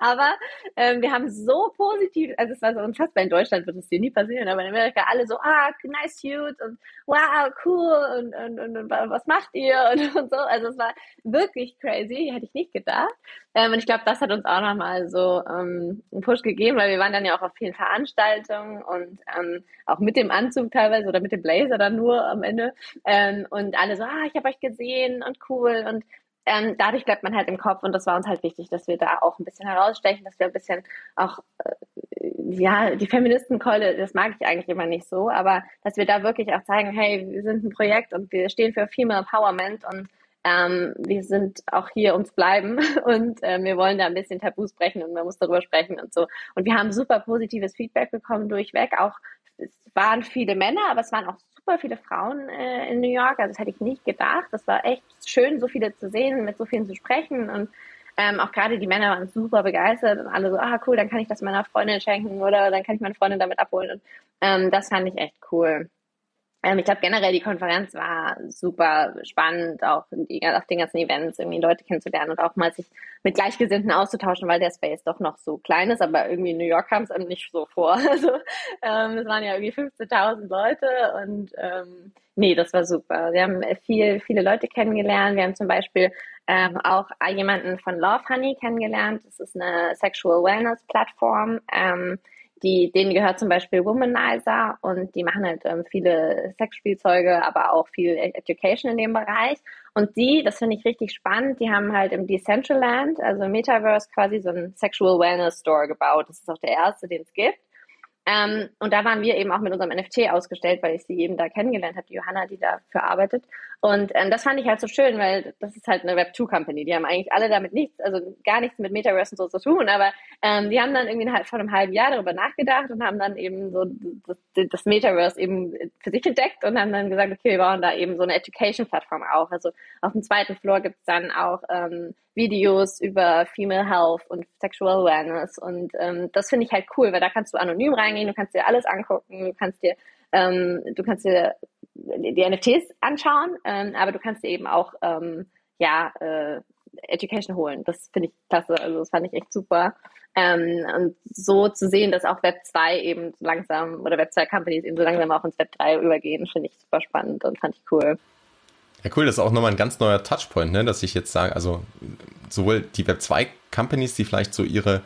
aber ähm, wir haben so positiv, also es war so unfassbar, in Deutschland wird es dir nie passieren, aber in Amerika alle so, ah, nice suit und wow, cool und, und, und, und was macht ihr und, und so. Also es war wirklich crazy, hätte ich nicht gedacht. Ähm, und ich glaube, das hat uns auch nochmal so ähm, einen Push gegeben, weil wir waren dann ja auch auf vielen Veranstaltungen und ähm, auch mit dem Anzug teilweise oder mit dem Blazer dann nur am Ende. Ähm, und alle so, ah, ich habe euch gesehen und cool. Und ähm, dadurch bleibt man halt im Kopf und das war uns halt wichtig, dass wir da auch ein bisschen herausstechen, dass wir ein bisschen auch, äh, ja, die Feministenkeule, das mag ich eigentlich immer nicht so, aber dass wir da wirklich auch zeigen, hey, wir sind ein Projekt und wir stehen für Female Empowerment und ähm, wir sind auch hier ums Bleiben und äh, wir wollen da ein bisschen Tabus brechen und man muss darüber sprechen und so. Und wir haben super positives Feedback bekommen durchweg. Auch es waren viele Männer, aber es waren auch super viele Frauen äh, in New York. Also das hätte ich nicht gedacht. Das war echt schön, so viele zu sehen, mit so vielen zu sprechen und ähm, auch gerade die Männer waren super begeistert und alle so, ah cool, dann kann ich das meiner Freundin schenken oder dann kann ich meine Freundin damit abholen. Und ähm, das fand ich echt cool. Ähm, ich glaube generell die Konferenz war super spannend, auch die, auf den ganzen Events irgendwie Leute kennenzulernen und auch mal sich mit Gleichgesinnten auszutauschen, weil der Space doch noch so klein ist, aber irgendwie in New York kam es einem nicht so vor. Also ähm, es waren ja irgendwie 15.000 Leute und ähm, nee, das war super. Wir haben viel, viele Leute kennengelernt. Wir haben zum Beispiel ähm, auch jemanden von Love Honey kennengelernt. Das ist eine Sexual Wellness Plattform. Ähm, die, denen gehört zum Beispiel Womanizer und die machen halt ähm, viele Sexspielzeuge, aber auch viel Education in dem Bereich. Und die, das finde ich richtig spannend, die haben halt im Decentraland, also Metaverse, quasi so einen Sexual Wellness Store gebaut. Das ist auch der erste, den es gibt. Ähm, und da waren wir eben auch mit unserem NFT ausgestellt, weil ich sie eben da kennengelernt habe, die Johanna, die dafür arbeitet. Und ähm, das fand ich halt so schön, weil das ist halt eine Web2-Company. Die haben eigentlich alle damit nichts, also gar nichts mit Metaverse und so zu tun, aber ähm, die haben dann irgendwie halt vor einem halben Jahr darüber nachgedacht und haben dann eben so das, das Metaverse eben für sich entdeckt und haben dann gesagt, okay, wir bauen da eben so eine Education-Plattform auf. Also auf dem zweiten Floor gibt's dann auch ähm, Videos über Female Health und Sexual Awareness. Und ähm, das finde ich halt cool, weil da kannst du anonym reingehen, du kannst dir alles angucken, du kannst dir, ähm, du kannst dir die NFTs anschauen, ähm, aber du kannst dir eben auch ähm, ja, äh, Education holen. Das finde ich klasse. Also das fand ich echt super. Ähm, und so zu sehen, dass auch Web 2 eben so langsam oder Web 2 Companies eben so langsam auch ins Web 3 übergehen, finde ich super spannend und fand ich cool. Ja, cool, das ist auch nochmal ein ganz neuer Touchpoint, ne, dass ich jetzt sage, also sowohl die Web 2 Companies, die vielleicht so ihre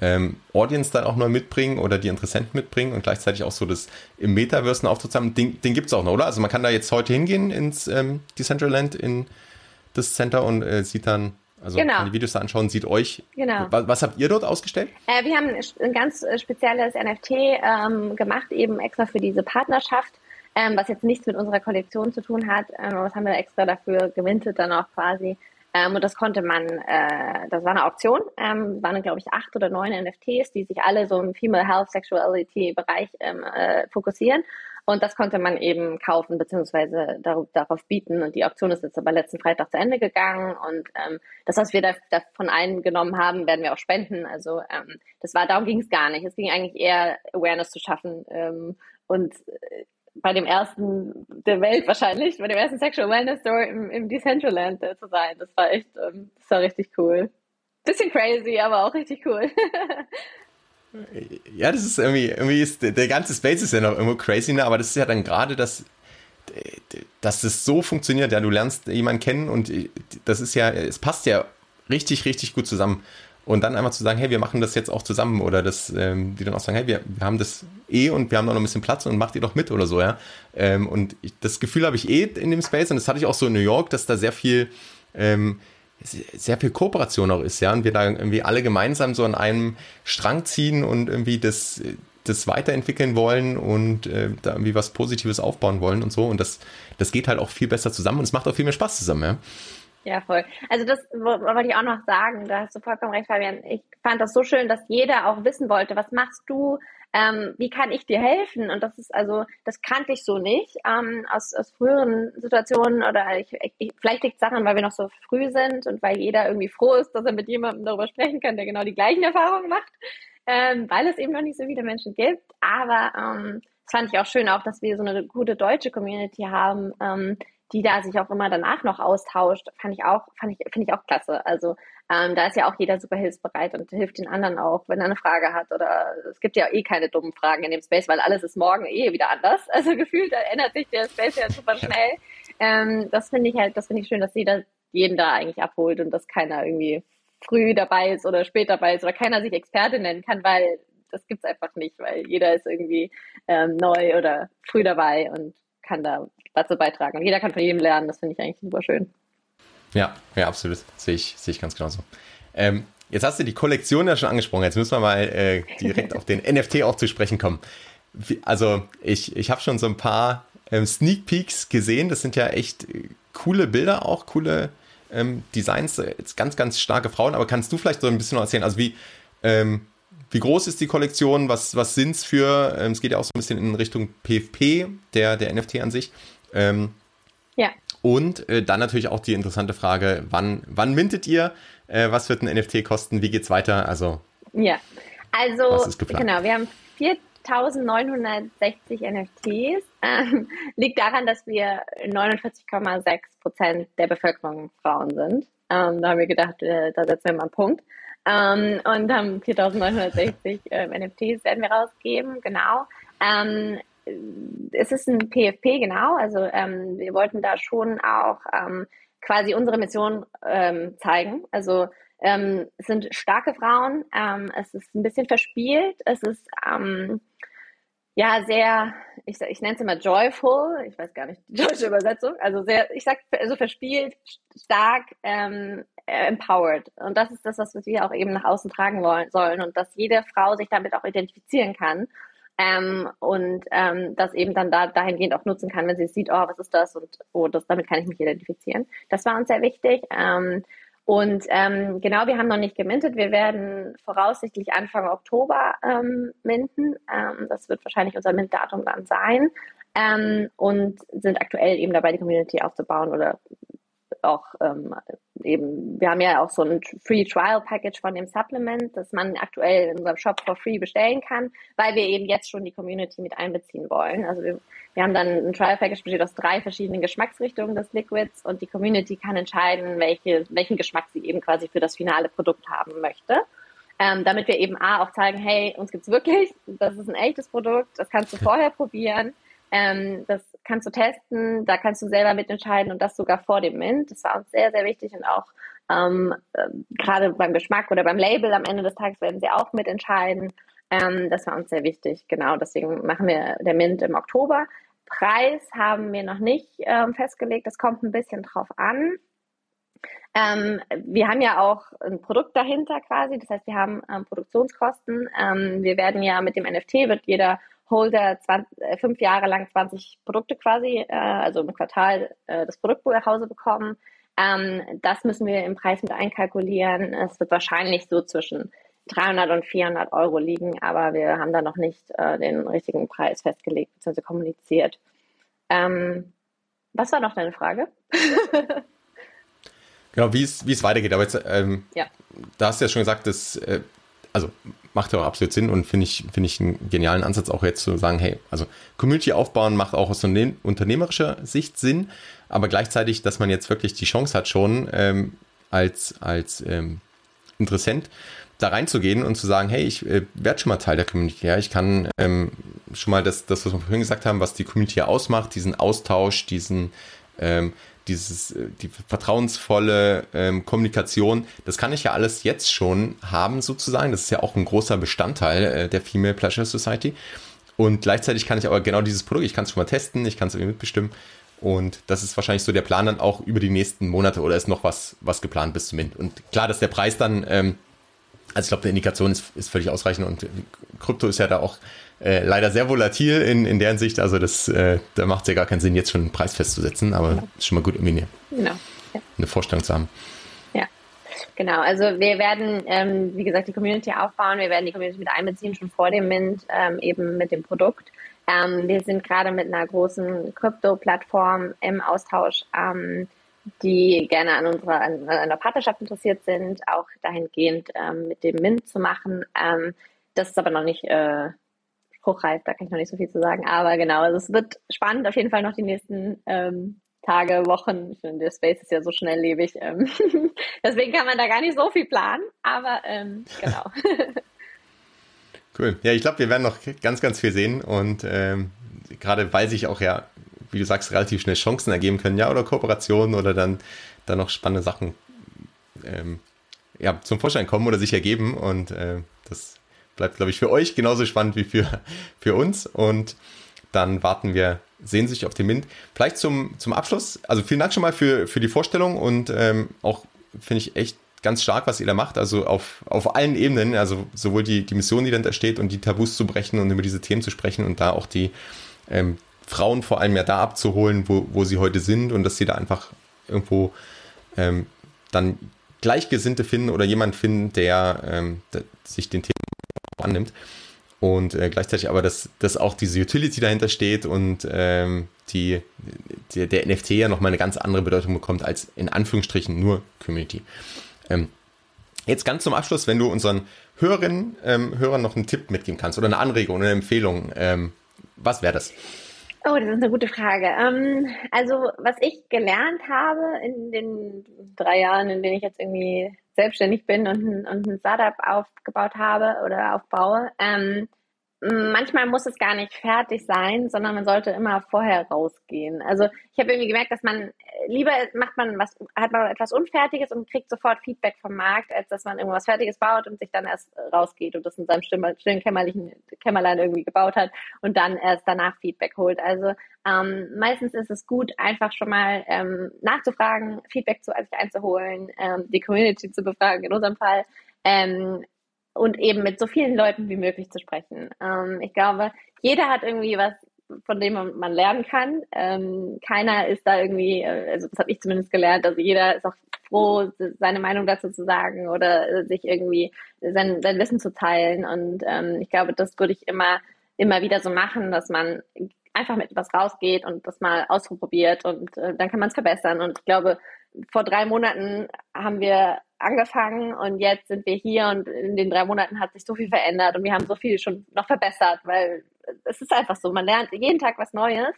ähm, Audience dann auch neu mitbringen oder die Interessenten mitbringen und gleichzeitig auch so das im Metaverse aufzusammeln, den, den gibt es auch noch, oder? Also man kann da jetzt heute hingehen ins ähm, Decentraland in das Center und äh, sieht dann, also genau. kann die Videos da anschauen, sieht euch. Genau. Was, was habt ihr dort ausgestellt? Äh, wir haben ein ganz äh, spezielles NFT ähm, gemacht, eben extra für diese Partnerschaft ähm, was jetzt nichts mit unserer Kollektion zu tun hat. Ähm, aber das haben wir extra dafür gewintet dann auch quasi. Ähm, und das konnte man, äh, das war eine Auktion, ähm, waren glaube ich acht oder neun NFTs, die sich alle so im Female Health Sexuality Bereich ähm, äh, fokussieren. Und das konnte man eben kaufen beziehungsweise darauf, darauf bieten. Und die Auktion ist jetzt aber letzten Freitag zu Ende gegangen. Und ähm, das, was wir da, von eingenommen haben, werden wir auch spenden. Also ähm, das war, darum ging es gar nicht. Es ging eigentlich eher Awareness zu schaffen ähm, und äh, bei dem ersten der Welt wahrscheinlich, bei dem ersten Sexual Wellness Store im, im Decentraland äh, zu sein. Das war echt, ähm, das war richtig cool. Bisschen crazy, aber auch richtig cool. ja, das ist irgendwie, irgendwie ist der, der ganze Space ist ja noch irgendwo crazy, ne? aber das ist ja dann gerade das, dass das so funktioniert, ja, du lernst jemanden kennen und das ist ja, es passt ja richtig, richtig gut zusammen. Und dann einfach zu sagen, hey, wir machen das jetzt auch zusammen oder das, ähm, die dann auch sagen, hey, wir, wir haben das eh und wir haben noch ein bisschen Platz und macht ihr doch mit oder so, ja. Ähm, und ich, das Gefühl habe ich eh in dem Space und das hatte ich auch so in New York, dass da sehr viel, ähm, sehr viel Kooperation auch ist, ja, und wir da irgendwie alle gemeinsam so an einem Strang ziehen und irgendwie das, das weiterentwickeln wollen und äh, da irgendwie was Positives aufbauen wollen und so. Und das, das geht halt auch viel besser zusammen und es macht auch viel mehr Spaß zusammen, ja. Ja, voll. Also das wollte ich auch noch sagen, da hast du vollkommen recht, Fabian. Ich fand das so schön, dass jeder auch wissen wollte, was machst du, ähm, wie kann ich dir helfen? Und das ist also, das kannte ich so nicht ähm, aus, aus früheren Situationen oder ich, ich, vielleicht liegt es daran, weil wir noch so früh sind und weil jeder irgendwie froh ist, dass er mit jemandem darüber sprechen kann, der genau die gleichen Erfahrungen macht, ähm, weil es eben noch nicht so viele Menschen gibt. Aber ähm, das fand ich auch schön, auch, dass wir so eine gute deutsche Community haben, ähm, die da sich auch immer danach noch austauscht, fand ich auch, fand ich, finde ich auch klasse. Also ähm, da ist ja auch jeder super hilfsbereit und hilft den anderen auch, wenn er eine Frage hat. Oder es gibt ja eh keine dummen Fragen in dem Space, weil alles ist morgen eh wieder anders. Also gefühlt ändert sich der Space ja super schnell. Ähm, das finde ich halt, das finde ich schön, dass jeder jeden da eigentlich abholt und dass keiner irgendwie früh dabei ist oder spät dabei ist oder keiner sich Experte nennen kann, weil das gibt's einfach nicht, weil jeder ist irgendwie ähm, neu oder früh dabei und kann da dazu beitragen. Und jeder kann von jedem lernen, das finde ich eigentlich super schön. Ja, ja, absolut. Sehe ich, sehe ich ganz genauso. Ähm, jetzt hast du die Kollektion ja schon angesprochen. Jetzt müssen wir mal äh, direkt auf den NFT auch zu sprechen kommen. Wie, also, ich, ich habe schon so ein paar ähm, Sneak Peeks gesehen. Das sind ja echt äh, coole Bilder, auch coole, ähm, Designs, äh, jetzt ganz, ganz starke Frauen, aber kannst du vielleicht so ein bisschen noch erzählen, also wie, ähm, wie groß ist die Kollektion? Was, was sind es für? Ähm, es geht ja auch so ein bisschen in Richtung PFP, der, der NFT an sich. Ähm, ja. Und äh, dann natürlich auch die interessante Frage, wann, wann mintet ihr? Äh, was wird ein NFT kosten? Wie geht's weiter? Also, ja, also genau, wir haben 4960 NFTs. Ähm, liegt daran, dass wir 49,6 Prozent der Bevölkerung Frauen sind. Ähm, da haben wir gedacht, äh, da setzen wir mal einen Punkt. Ähm, und haben 4960 äh, NFTs werden wir rausgeben, genau. Ähm, es ist ein PFP, genau. Also ähm, wir wollten da schon auch ähm, quasi unsere Mission ähm, zeigen. Also ähm, es sind starke Frauen, ähm, es ist ein bisschen verspielt, es ist ähm, ja sehr, ich, ich nenne es immer joyful, ich weiß gar nicht die deutsche Übersetzung, also sehr, ich sag also verspielt, stark, ähm, empowered. Und das ist das, was wir auch eben nach außen tragen wollen sollen und dass jede Frau sich damit auch identifizieren kann. Ähm, und ähm, das eben dann da, dahingehend auch nutzen kann, wenn sie sieht, oh, was ist das und oh, das, damit kann ich mich identifizieren. Das war uns sehr wichtig. Ähm, und ähm, genau, wir haben noch nicht gemintet. Wir werden voraussichtlich Anfang Oktober ähm, minten. Ähm, das wird wahrscheinlich unser Mintdatum dann sein. Ähm, und sind aktuell eben dabei, die Community aufzubauen oder auch ähm, eben, wir haben ja auch so ein Free Trial Package von dem Supplement, das man aktuell in unserem Shop for free bestellen kann, weil wir eben jetzt schon die Community mit einbeziehen wollen. Also wir, wir haben dann ein Trial Package besteht aus drei verschiedenen Geschmacksrichtungen des Liquids und die Community kann entscheiden, welche, welchen Geschmack sie eben quasi für das finale Produkt haben möchte. Ähm, damit wir eben A auch zeigen, hey, uns gibt's wirklich, das ist ein echtes Produkt, das kannst du vorher probieren. Ähm, das kannst du testen, da kannst du selber mitentscheiden und das sogar vor dem Mint. Das war uns sehr, sehr wichtig und auch ähm, äh, gerade beim Geschmack oder beim Label am Ende des Tages werden sie auch mitentscheiden. Ähm, das war uns sehr wichtig, genau. Deswegen machen wir der Mint im Oktober. Preis haben wir noch nicht ähm, festgelegt, das kommt ein bisschen drauf an. Ähm, wir haben ja auch ein Produkt dahinter quasi, das heißt, wir haben ähm, Produktionskosten. Ähm, wir werden ja mit dem NFT wird jeder Holder 20, äh, fünf Jahre lang 20 Produkte quasi, äh, also im Quartal äh, das Produktbuch nach Hause bekommen. Ähm, das müssen wir im Preis mit einkalkulieren. Es wird wahrscheinlich so zwischen 300 und 400 Euro liegen, aber wir haben da noch nicht äh, den richtigen Preis festgelegt bzw. kommuniziert. Ähm, was war noch deine Frage? genau, wie es, wie es weitergeht. Aber jetzt, ähm, ja. da hast du ja schon gesagt, dass äh, also macht ja auch absolut Sinn und finde ich, finde ich einen genialen Ansatz auch jetzt zu sagen, hey, also Community aufbauen macht auch aus unternehmerischer Sicht Sinn, aber gleichzeitig, dass man jetzt wirklich die Chance hat, schon ähm, als, als ähm, Interessent da reinzugehen und zu sagen, hey, ich äh, werde schon mal Teil der Community. Ja, ich kann ähm, schon mal das, das, was wir vorhin gesagt haben, was die Community ausmacht, diesen Austausch, diesen ähm, dieses, äh, die vertrauensvolle ähm, Kommunikation, das kann ich ja alles jetzt schon haben sozusagen. Das ist ja auch ein großer Bestandteil äh, der Female Pleasure Society. Und gleichzeitig kann ich aber genau dieses Produkt, ich kann es schon mal testen, ich kann es irgendwie mitbestimmen. Und das ist wahrscheinlich so der Plan dann auch über die nächsten Monate oder ist noch was, was geplant bis zum Mint. Und klar, dass der Preis dann, ähm, also ich glaube, eine Indikation ist, ist völlig ausreichend und Krypto ist ja da auch äh, leider sehr volatil in, in deren Sicht. Also das, äh, da macht es ja gar keinen Sinn, jetzt schon einen Preis festzusetzen, aber ja. ist schon mal gut, irgendwie eine, genau. ja. eine Vorstellung zu haben. Ja, genau. Also wir werden, ähm, wie gesagt, die Community aufbauen. Wir werden die Community mit einbeziehen, schon vor dem Mint, ähm, eben mit dem Produkt. Ähm, wir sind gerade mit einer großen Krypto-Plattform im Austausch, ähm, die gerne an unserer an, an einer Partnerschaft interessiert sind, auch dahingehend ähm, mit dem Mint zu machen. Ähm, das ist aber noch nicht äh, hochreif, da kann ich noch nicht so viel zu sagen. Aber genau, also es wird spannend auf jeden Fall noch die nächsten ähm, Tage, Wochen. Ich finde, der Space ist ja so schnelllebig. Ähm, deswegen kann man da gar nicht so viel planen, aber ähm, genau. cool. Ja, ich glaube, wir werden noch ganz, ganz viel sehen und ähm, gerade weil sich auch ja, wie du sagst, relativ schnell Chancen ergeben können, ja, oder Kooperationen oder dann, dann noch spannende Sachen ähm, ja, zum Vorschein kommen oder sich ergeben und äh, das bleibt, glaube ich, für euch genauso spannend wie für, für uns. Und dann warten wir sehnsüchtig auf den Mint. Vielleicht zum, zum Abschluss. Also vielen Dank schon mal für, für die Vorstellung und ähm, auch finde ich echt ganz stark, was ihr da macht. Also auf, auf allen Ebenen. Also sowohl die, die Mission, die dahinter steht und die Tabus zu brechen und über diese Themen zu sprechen und da auch die ähm, Frauen vor allem ja da abzuholen, wo, wo sie heute sind und dass sie da einfach irgendwo ähm, dann Gleichgesinnte finden oder jemand finden, der, ähm, der sich den Themen annimmt. Und äh, gleichzeitig aber, dass, dass auch diese Utility dahinter steht und ähm, die, die, der NFT ja nochmal eine ganz andere Bedeutung bekommt als in Anführungsstrichen nur Community. Ähm, jetzt ganz zum Abschluss, wenn du unseren Hörerinnen, ähm, Hörern noch einen Tipp mitgeben kannst oder eine Anregung oder eine Empfehlung, ähm, was wäre das? Oh, das ist eine gute Frage. Ähm, also, was ich gelernt habe in den drei Jahren, in denen ich jetzt irgendwie selbstständig bin und ein, Startup aufgebaut habe oder aufbaue, ähm, manchmal muss es gar nicht fertig sein, sondern man sollte immer vorher rausgehen. Also ich habe irgendwie gemerkt, dass man äh, lieber macht man was, hat man etwas Unfertiges und kriegt sofort Feedback vom Markt, als dass man irgendwas Fertiges baut und sich dann erst rausgeht und das in seinem stillen Kämmerlichen, Kämmerlein irgendwie gebaut hat und dann erst danach Feedback holt. Also ähm, meistens ist es gut, einfach schon mal ähm, nachzufragen, Feedback zu sich einzuholen, ähm, die Community zu befragen, in unserem Fall. Ähm, und eben mit so vielen Leuten wie möglich zu sprechen. Ähm, ich glaube, jeder hat irgendwie was, von dem man lernen kann. Ähm, keiner ist da irgendwie, äh, also das habe ich zumindest gelernt, also jeder ist auch froh, seine Meinung dazu zu sagen oder sich irgendwie sein, sein Wissen zu teilen. Und ähm, ich glaube, das würde ich immer, immer wieder so machen, dass man einfach mit was rausgeht und das mal ausprobiert und äh, dann kann man es verbessern. Und ich glaube, vor drei Monaten haben wir angefangen und jetzt sind wir hier und in den drei Monaten hat sich so viel verändert und wir haben so viel schon noch verbessert, weil es ist einfach so, man lernt jeden Tag was Neues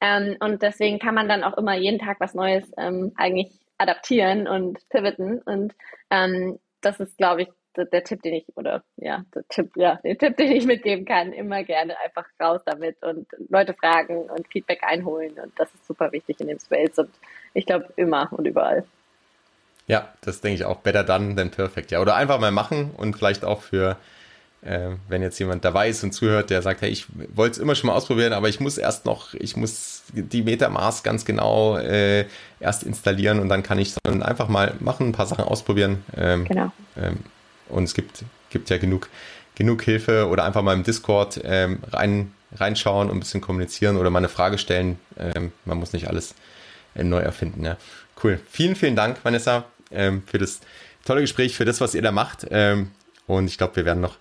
ähm, und deswegen kann man dann auch immer jeden Tag was Neues ähm, eigentlich adaptieren und pivoten und ähm, das ist, glaube ich, der, der, Tipp, den ich, oder ja, der Tipp, ja, den Tipp, den ich mitgeben kann, immer gerne einfach raus damit und Leute fragen und Feedback einholen und das ist super wichtig in dem Space und ich glaube immer und überall. Ja, das denke ich auch. Better done than perfect. Ja, oder einfach mal machen und vielleicht auch für, äh, wenn jetzt jemand dabei ist und zuhört, der sagt, hey, ich wollte es immer schon mal ausprobieren, aber ich muss erst noch, ich muss die Metamask ganz genau äh, erst installieren und dann kann ich dann einfach mal machen, ein paar Sachen ausprobieren. Ähm, genau. Ähm, und es gibt, gibt ja genug, genug Hilfe oder einfach mal im Discord ähm, rein, reinschauen und ein bisschen kommunizieren oder mal eine Frage stellen. Ähm, man muss nicht alles äh, neu erfinden. Ja. Cool. Vielen, vielen Dank, Vanessa ähm, für das tolle Gespräch, für das, was ihr da macht. Ähm, und ich glaube, wir werden noch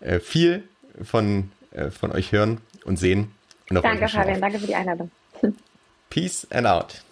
äh, viel von, äh, von euch hören und sehen. Und danke, Fabian. Danke für die Einladung. Peace and out.